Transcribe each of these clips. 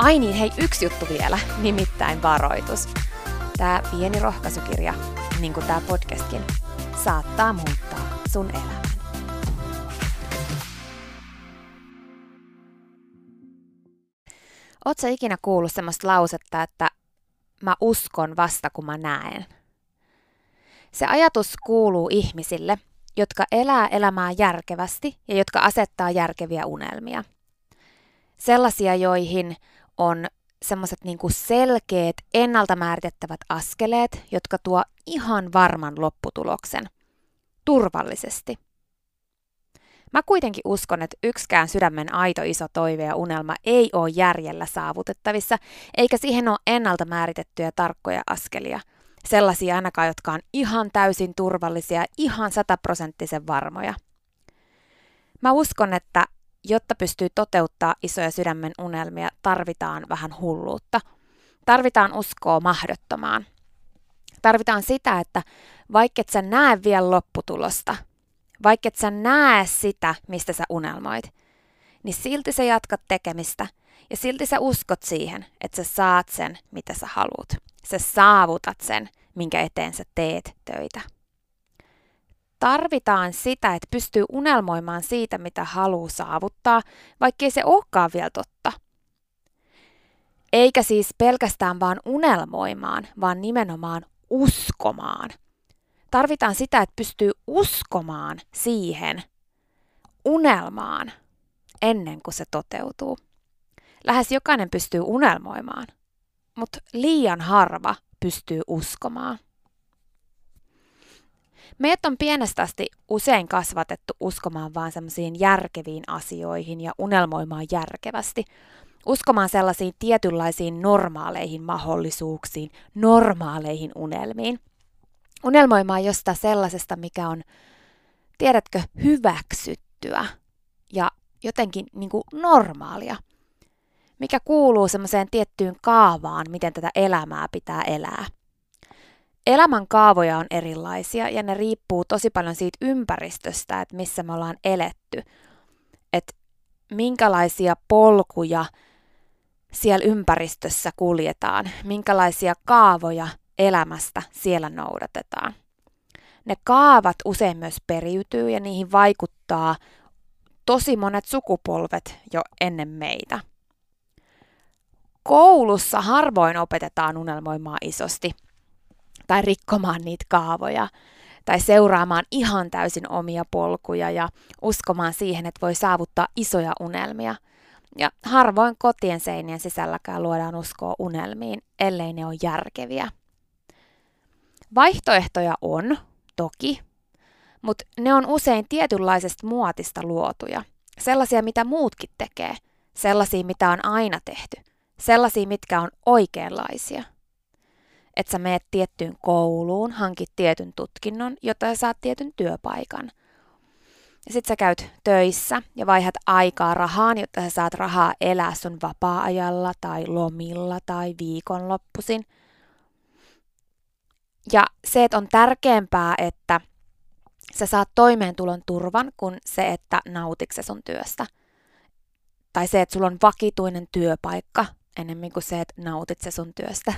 Ai niin, hei, yksi juttu vielä, nimittäin varoitus. Tämä pieni rohkaisukirja, niin kuin tämä podcastkin, saattaa muuttaa sun elämän. Oletko ikinä kuullut semmoista lausetta, että mä uskon vasta kun mä näen? Se ajatus kuuluu ihmisille, jotka elää elämää järkevästi ja jotka asettaa järkeviä unelmia. Sellaisia, joihin on semmoiset niinku selkeät, ennalta määritettävät askeleet, jotka tuo ihan varman lopputuloksen. Turvallisesti. Mä kuitenkin uskon, että yksikään sydämen aito iso toive ja unelma ei ole järjellä saavutettavissa, eikä siihen ole ennalta määritettyjä tarkkoja askelia. Sellaisia ainakaan, jotka on ihan täysin turvallisia, ihan sataprosenttisen varmoja. Mä uskon, että jotta pystyy toteuttaa isoja sydämen unelmia, tarvitaan vähän hulluutta. Tarvitaan uskoa mahdottomaan. Tarvitaan sitä, että vaikka et sä näe vielä lopputulosta, vaikka et sä näe sitä, mistä sä unelmoit, niin silti sä jatkat tekemistä ja silti sä uskot siihen, että sä saat sen, mitä sä haluat. Sä saavutat sen, minkä eteen sä teet töitä tarvitaan sitä, että pystyy unelmoimaan siitä, mitä haluaa saavuttaa, vaikkei se olekaan vielä totta. Eikä siis pelkästään vaan unelmoimaan, vaan nimenomaan uskomaan. Tarvitaan sitä, että pystyy uskomaan siihen unelmaan ennen kuin se toteutuu. Lähes jokainen pystyy unelmoimaan, mutta liian harva pystyy uskomaan. Meidät on pienestä asti usein kasvatettu uskomaan vaan semmoisiin järkeviin asioihin ja unelmoimaan järkevästi. Uskomaan sellaisiin tietynlaisiin normaaleihin mahdollisuuksiin, normaaleihin unelmiin. Unelmoimaan jostain sellaisesta, mikä on, tiedätkö, hyväksyttyä ja jotenkin niin kuin normaalia. Mikä kuuluu semmoiseen tiettyyn kaavaan, miten tätä elämää pitää elää elämän kaavoja on erilaisia ja ne riippuu tosi paljon siitä ympäristöstä, että missä me ollaan eletty. Että minkälaisia polkuja siellä ympäristössä kuljetaan, minkälaisia kaavoja elämästä siellä noudatetaan. Ne kaavat usein myös periytyy ja niihin vaikuttaa tosi monet sukupolvet jo ennen meitä. Koulussa harvoin opetetaan unelmoimaan isosti – tai rikkomaan niitä kaavoja tai seuraamaan ihan täysin omia polkuja ja uskomaan siihen, että voi saavuttaa isoja unelmia. Ja harvoin kotien seinien sisälläkään luodaan uskoa unelmiin, ellei ne ole järkeviä. Vaihtoehtoja on, toki, mutta ne on usein tietynlaisesta muotista luotuja. Sellaisia, mitä muutkin tekee. Sellaisia, mitä on aina tehty. Sellaisia, mitkä on oikeanlaisia. Että sä meet tiettyyn kouluun, hankit tietyn tutkinnon, jotta sä saat tietyn työpaikan. Ja sit sä käyt töissä ja vaihdat aikaa rahaan, jotta sä saat rahaa elää sun vapaa-ajalla tai lomilla tai viikonloppuisin. Ja se, että on tärkeämpää, että sä saat toimeentulon turvan kuin se, että nautikse sun työstä. Tai se, että sulla on vakituinen työpaikka enemmän kuin se, että nautit sun työstä.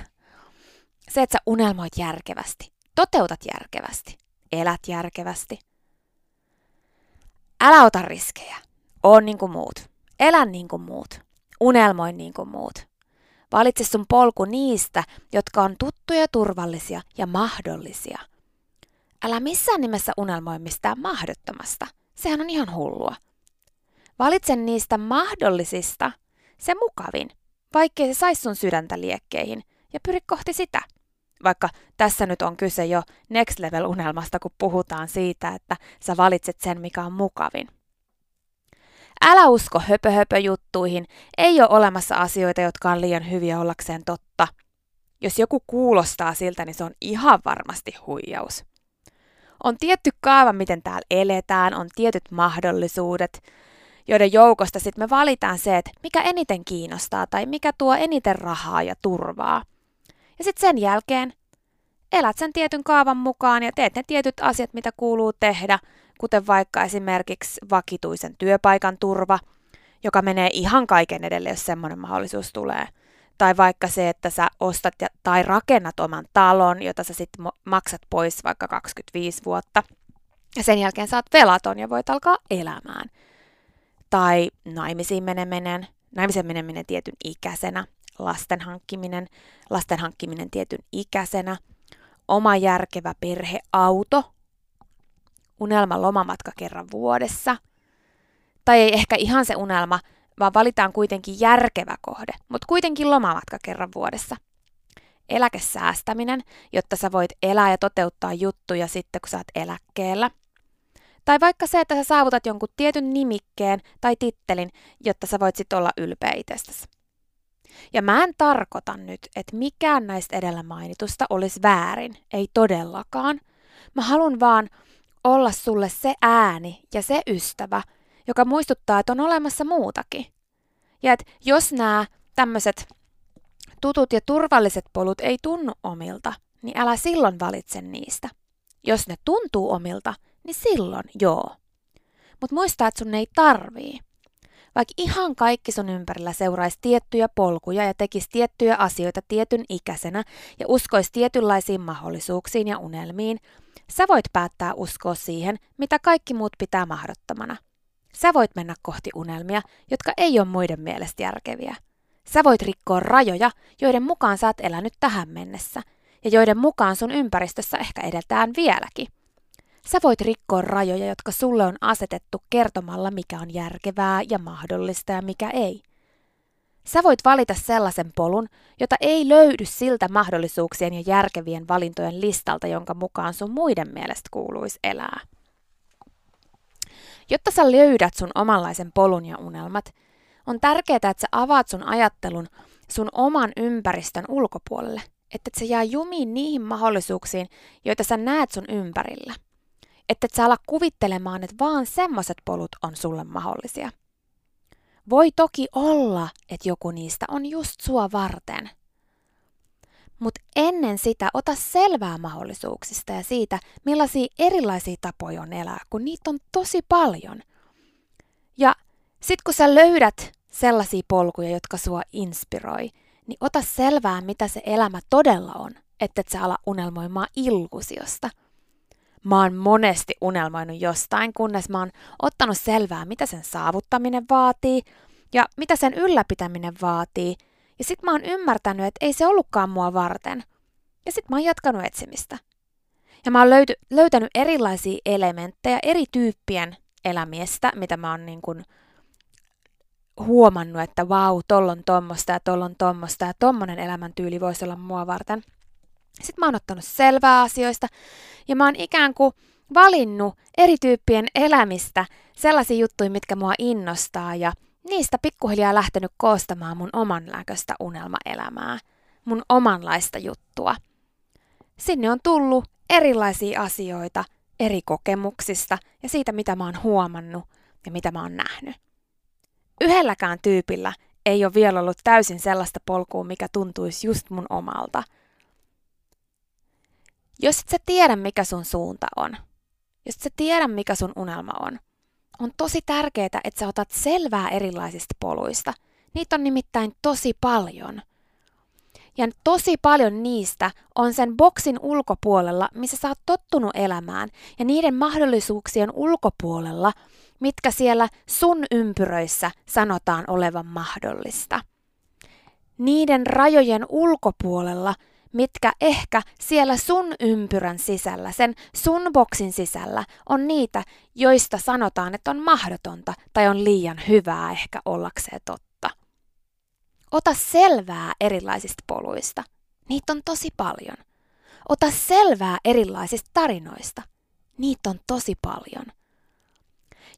Se, että sä unelmoit järkevästi, toteutat järkevästi, elät järkevästi. Älä ota riskejä. On niin kuin muut. Elä niin kuin muut. Unelmoi niin kuin muut. Valitse sun polku niistä, jotka on tuttuja, turvallisia ja mahdollisia – Älä missään nimessä unelmoi mistään mahdottomasta. Sehän on ihan hullua. Valitse niistä mahdollisista se mukavin, vaikkei se saisi sun sydäntä liekkeihin, ja pyri kohti sitä. Vaikka tässä nyt on kyse jo next level unelmasta, kun puhutaan siitä, että sä valitset sen, mikä on mukavin. Älä usko höpö, höpö juttuihin. Ei ole olemassa asioita, jotka on liian hyviä ollakseen totta. Jos joku kuulostaa siltä, niin se on ihan varmasti huijaus. On tietty kaava, miten täällä eletään, on tietyt mahdollisuudet, joiden joukosta sitten me valitaan se, että mikä eniten kiinnostaa tai mikä tuo eniten rahaa ja turvaa. Ja sitten sen jälkeen elät sen tietyn kaavan mukaan ja teet ne tietyt asiat, mitä kuuluu tehdä, kuten vaikka esimerkiksi vakituisen työpaikan turva, joka menee ihan kaiken edelle, jos semmoinen mahdollisuus tulee – tai vaikka se, että sä ostat ja, tai rakennat oman talon, jota sä sitten maksat pois vaikka 25 vuotta. Ja sen jälkeen saat velaton ja voit alkaa elämään. Tai naimisiin meneminen, naimisiin meneminen tietyn ikäisenä, lasten hankkiminen, lasten hankkiminen tietyn ikäisenä, oma järkevä perheauto, unelma lomamatka kerran vuodessa, tai ei ehkä ihan se unelma, vaan valitaan kuitenkin järkevä kohde, mutta kuitenkin lomamatka kerran vuodessa. Eläkesäästäminen, jotta sä voit elää ja toteuttaa juttuja sitten, kun sä oot eläkkeellä. Tai vaikka se, että sä saavutat jonkun tietyn nimikkeen tai tittelin, jotta sä voit sitten olla ylpeä itsestäsi. Ja mä en tarkoita nyt, että mikään näistä edellä mainitusta olisi väärin, ei todellakaan. Mä haluan vaan olla sulle se ääni ja se ystävä, joka muistuttaa, että on olemassa muutakin. Ja että jos nämä tämmöiset tutut ja turvalliset polut ei tunnu omilta, niin älä silloin valitse niistä. Jos ne tuntuu omilta, niin silloin joo. Mutta muista, että sun ei tarvii. Vaikka ihan kaikki sun ympärillä seuraisi tiettyjä polkuja ja tekisi tiettyjä asioita tietyn ikäisenä ja uskoisi tietynlaisiin mahdollisuuksiin ja unelmiin, sä voit päättää uskoa siihen, mitä kaikki muut pitää mahdottomana – Sä voit mennä kohti unelmia, jotka ei ole muiden mielestä järkeviä. Sä voit rikkoa rajoja, joiden mukaan sä oot elänyt tähän mennessä, ja joiden mukaan sun ympäristössä ehkä edeltään vieläkin. Sä voit rikkoa rajoja, jotka sulle on asetettu kertomalla, mikä on järkevää ja mahdollista ja mikä ei. Sä voit valita sellaisen polun, jota ei löydy siltä mahdollisuuksien ja järkevien valintojen listalta, jonka mukaan sun muiden mielestä kuuluisi elää. Jotta sä löydät sun omanlaisen polun ja unelmat, on tärkeää, että sä avaat sun ajattelun sun oman ympäristön ulkopuolelle, että et sä jää jumiin niihin mahdollisuuksiin, joita sä näet sun ympärillä. Että et sä ala kuvittelemaan, että vaan semmoset polut on sulle mahdollisia. Voi toki olla, että joku niistä on just sua varten – mutta ennen sitä ota selvää mahdollisuuksista ja siitä, millaisia erilaisia tapoja on elää, kun niitä on tosi paljon. Ja sit kun sä löydät sellaisia polkuja, jotka sua inspiroi, niin ota selvää, mitä se elämä todella on, että et sä ala unelmoimaan illuusiosta. Mä oon monesti unelmoinut jostain, kunnes mä oon ottanut selvää, mitä sen saavuttaminen vaatii ja mitä sen ylläpitäminen vaatii – ja sit mä oon ymmärtänyt, että ei se ollutkaan mua varten. Ja sit mä oon jatkanut etsimistä. Ja mä oon löyty, löytänyt erilaisia elementtejä eri tyyppien elämiestä, mitä mä oon niin kuin huomannut, että vau, tolla on tommosta ja tolla on tommosta ja tommonen elämäntyyli voisi olla mua varten. Sitten mä oon ottanut selvää asioista ja mä oon ikään kuin valinnut eri tyyppien elämistä sellaisia juttuja, mitkä mua innostaa ja niistä pikkuhiljaa lähtenyt koostamaan mun oman näköistä unelmaelämää, mun omanlaista juttua. Sinne on tullut erilaisia asioita eri kokemuksista ja siitä, mitä mä oon huomannut ja mitä mä oon nähnyt. Yhdelläkään tyypillä ei ole vielä ollut täysin sellaista polkua, mikä tuntuisi just mun omalta. Jos et sä tiedä, mikä sun suunta on, jos et sä tiedä, mikä sun unelma on, on tosi tärkeää, että sä otat selvää erilaisista poluista. Niitä on nimittäin tosi paljon. Ja tosi paljon niistä on sen boksin ulkopuolella, missä sä oot tottunut elämään, ja niiden mahdollisuuksien ulkopuolella, mitkä siellä sun ympyröissä sanotaan olevan mahdollista. Niiden rajojen ulkopuolella, mitkä ehkä siellä sun ympyrän sisällä, sen sun boksin sisällä, on niitä, joista sanotaan, että on mahdotonta tai on liian hyvää ehkä ollakseen totta. Ota selvää erilaisista poluista. Niitä on tosi paljon. Ota selvää erilaisista tarinoista. Niitä on tosi paljon.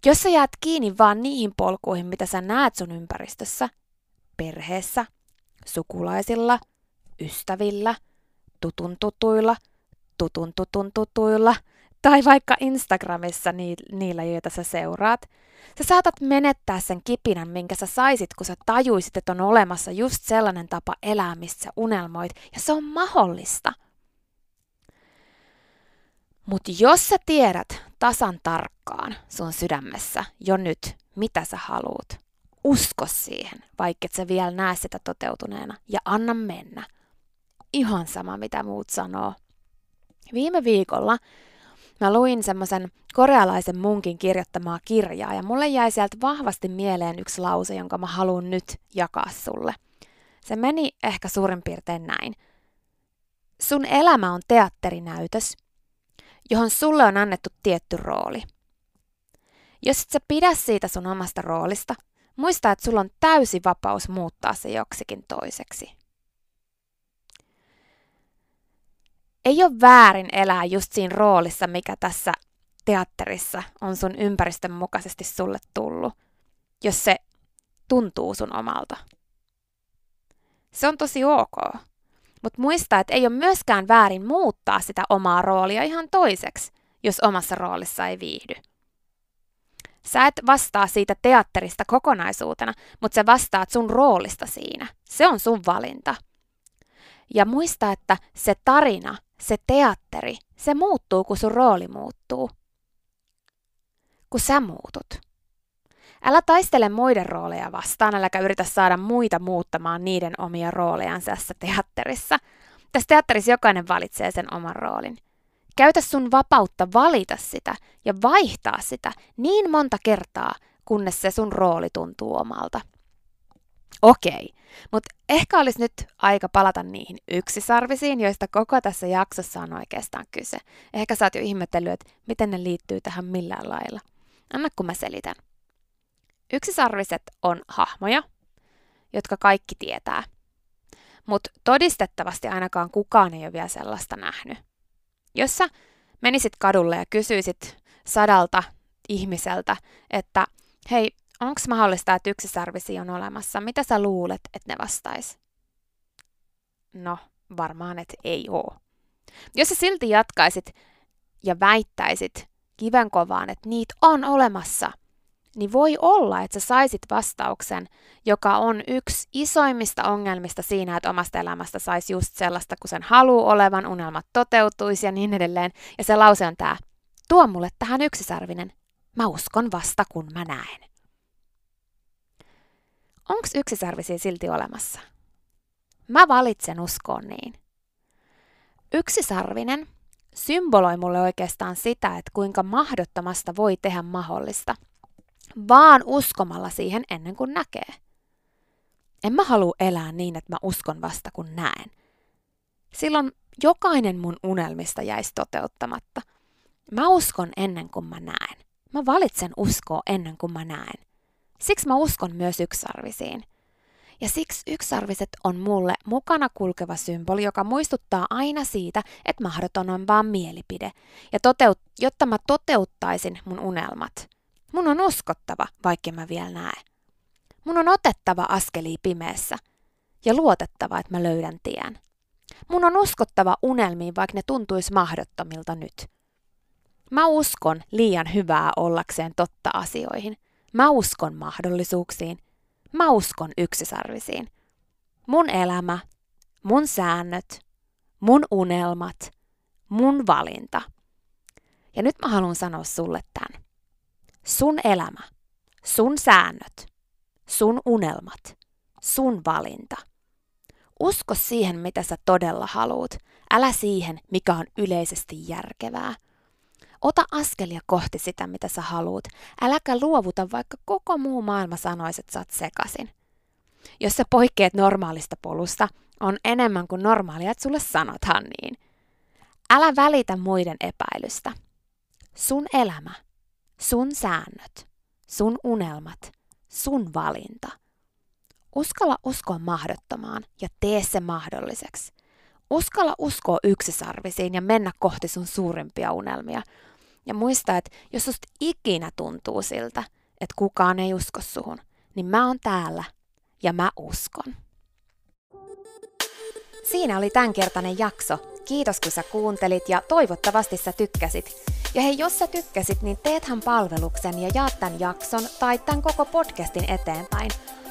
Jos sä jäät kiinni vaan niihin polkuihin, mitä sä näet sun ympäristössä, perheessä, sukulaisilla, ystävillä, tutun tutuilla, tutun tutun tutuilla, tai vaikka Instagramissa niillä, joita sä seuraat, sä saatat menettää sen kipinän, minkä sä saisit, kun sä tajuisit, että on olemassa just sellainen tapa elää, mistä sä unelmoit, ja se on mahdollista. Mutta jos sä tiedät tasan tarkkaan sun sydämessä jo nyt, mitä sä haluut, usko siihen, vaikka et sä vielä näe sitä toteutuneena, ja anna mennä. Ihan sama, mitä muut sanoo. Viime viikolla mä luin semmoisen korealaisen munkin kirjoittamaa kirjaa, ja mulle jäi sieltä vahvasti mieleen yksi lause, jonka mä haluan nyt jakaa sulle. Se meni ehkä suurin piirtein näin. Sun elämä on teatterinäytös, johon sulle on annettu tietty rooli. Jos et sä pidä siitä sun omasta roolista, muista, että sulla on täysi vapaus muuttaa se joksikin toiseksi. Ei ole väärin elää just siinä roolissa, mikä tässä teatterissa on sun ympäristön mukaisesti sulle tullut, jos se tuntuu sun omalta. Se on tosi ok. Mutta muista, että ei ole myöskään väärin muuttaa sitä omaa roolia ihan toiseksi, jos omassa roolissa ei viihdy. Sä et vastaa siitä teatterista kokonaisuutena, mutta sä vastaat sun roolista siinä. Se on sun valinta. Ja muista, että se tarina, se teatteri, se muuttuu, kun sun rooli muuttuu. Kun sä muutut. Älä taistele muiden rooleja vastaan, äläkä yritä saada muita muuttamaan niiden omia roolejansa tässä teatterissa. Tässä teatterissa jokainen valitsee sen oman roolin. Käytä sun vapautta valita sitä ja vaihtaa sitä niin monta kertaa, kunnes se sun rooli tuntuu omalta. Okei, mutta ehkä olisi nyt aika palata niihin yksisarvisiin, joista koko tässä jaksossa on oikeastaan kyse. Ehkä sä oot jo ihmetellyt, että miten ne liittyy tähän millään lailla. Anna kun mä selitän. Yksisarviset on hahmoja, jotka kaikki tietää. Mutta todistettavasti ainakaan kukaan ei ole vielä sellaista nähnyt. Jos sä menisit kadulle ja kysyisit sadalta ihmiseltä, että hei, onko mahdollista, että yksisarvisi on olemassa? Mitä sä luulet, että ne vastais? No, varmaan, että ei oo. Jos sä silti jatkaisit ja väittäisit kivenkovaan, että niitä on olemassa – niin voi olla, että sä saisit vastauksen, joka on yksi isoimmista ongelmista siinä, että omasta elämästä saisi just sellaista, kun sen haluu olevan, unelmat toteutuisi ja niin edelleen. Ja se lause on tämä, tuo mulle tähän yksisarvinen, mä uskon vasta kun mä näen. Onks yksisarvisia silti olemassa? Mä valitsen uskoa niin. Yksisarvinen symboloi mulle oikeastaan sitä, että kuinka mahdottomasta voi tehdä mahdollista – vaan uskomalla siihen ennen kuin näkee. En mä halua elää niin, että mä uskon vasta kun näen. Silloin jokainen mun unelmista jäisi toteuttamatta. Mä uskon ennen kuin mä näen. Mä valitsen uskoa ennen kuin mä näen. Siksi mä uskon myös yksarvisiin. Ja siksi yksarviset on mulle mukana kulkeva symboli, joka muistuttaa aina siitä, että mahdoton on vaan mielipide. Ja toteut- jotta mä toteuttaisin mun unelmat, mun on uskottava, vaikka mä vielä näe. Mun on otettava askeli pimeässä ja luotettava, että mä löydän tien. Mun on uskottava unelmiin, vaikka ne tuntuisi mahdottomilta nyt. Mä uskon liian hyvää ollakseen totta asioihin. Mä uskon mahdollisuuksiin. Mä uskon yksisarvisiin. Mun elämä, mun säännöt, mun unelmat, mun valinta. Ja nyt mä haluan sanoa sulle tämän. Sun elämä, sun säännöt, sun unelmat, sun valinta. Usko siihen, mitä sä todella haluat. Älä siihen, mikä on yleisesti järkevää. Ota askelia kohti sitä, mitä sä haluat. Äläkä luovuta, vaikka koko muu maailma sanoisi, että sä oot sekasin. Jos sä poikkeet normaalista polusta, on enemmän kuin normaalia, että sulle sanothan niin. Älä välitä muiden epäilystä. Sun elämä, sun säännöt, sun unelmat, sun valinta. Uskalla uskoa mahdottomaan ja tee se mahdolliseksi. Uskalla uskoa yksisarvisiin ja mennä kohti sun suurimpia unelmia. Ja muista, että jos susta ikinä tuntuu siltä, että kukaan ei usko suhun, niin mä oon täällä ja mä uskon. Siinä oli tämänkertainen jakso. Kiitos kun sä kuuntelit ja toivottavasti sä tykkäsit. Ja hei, jos sä tykkäsit, niin teethän palveluksen ja jaat tämän jakson tai tämän koko podcastin eteenpäin.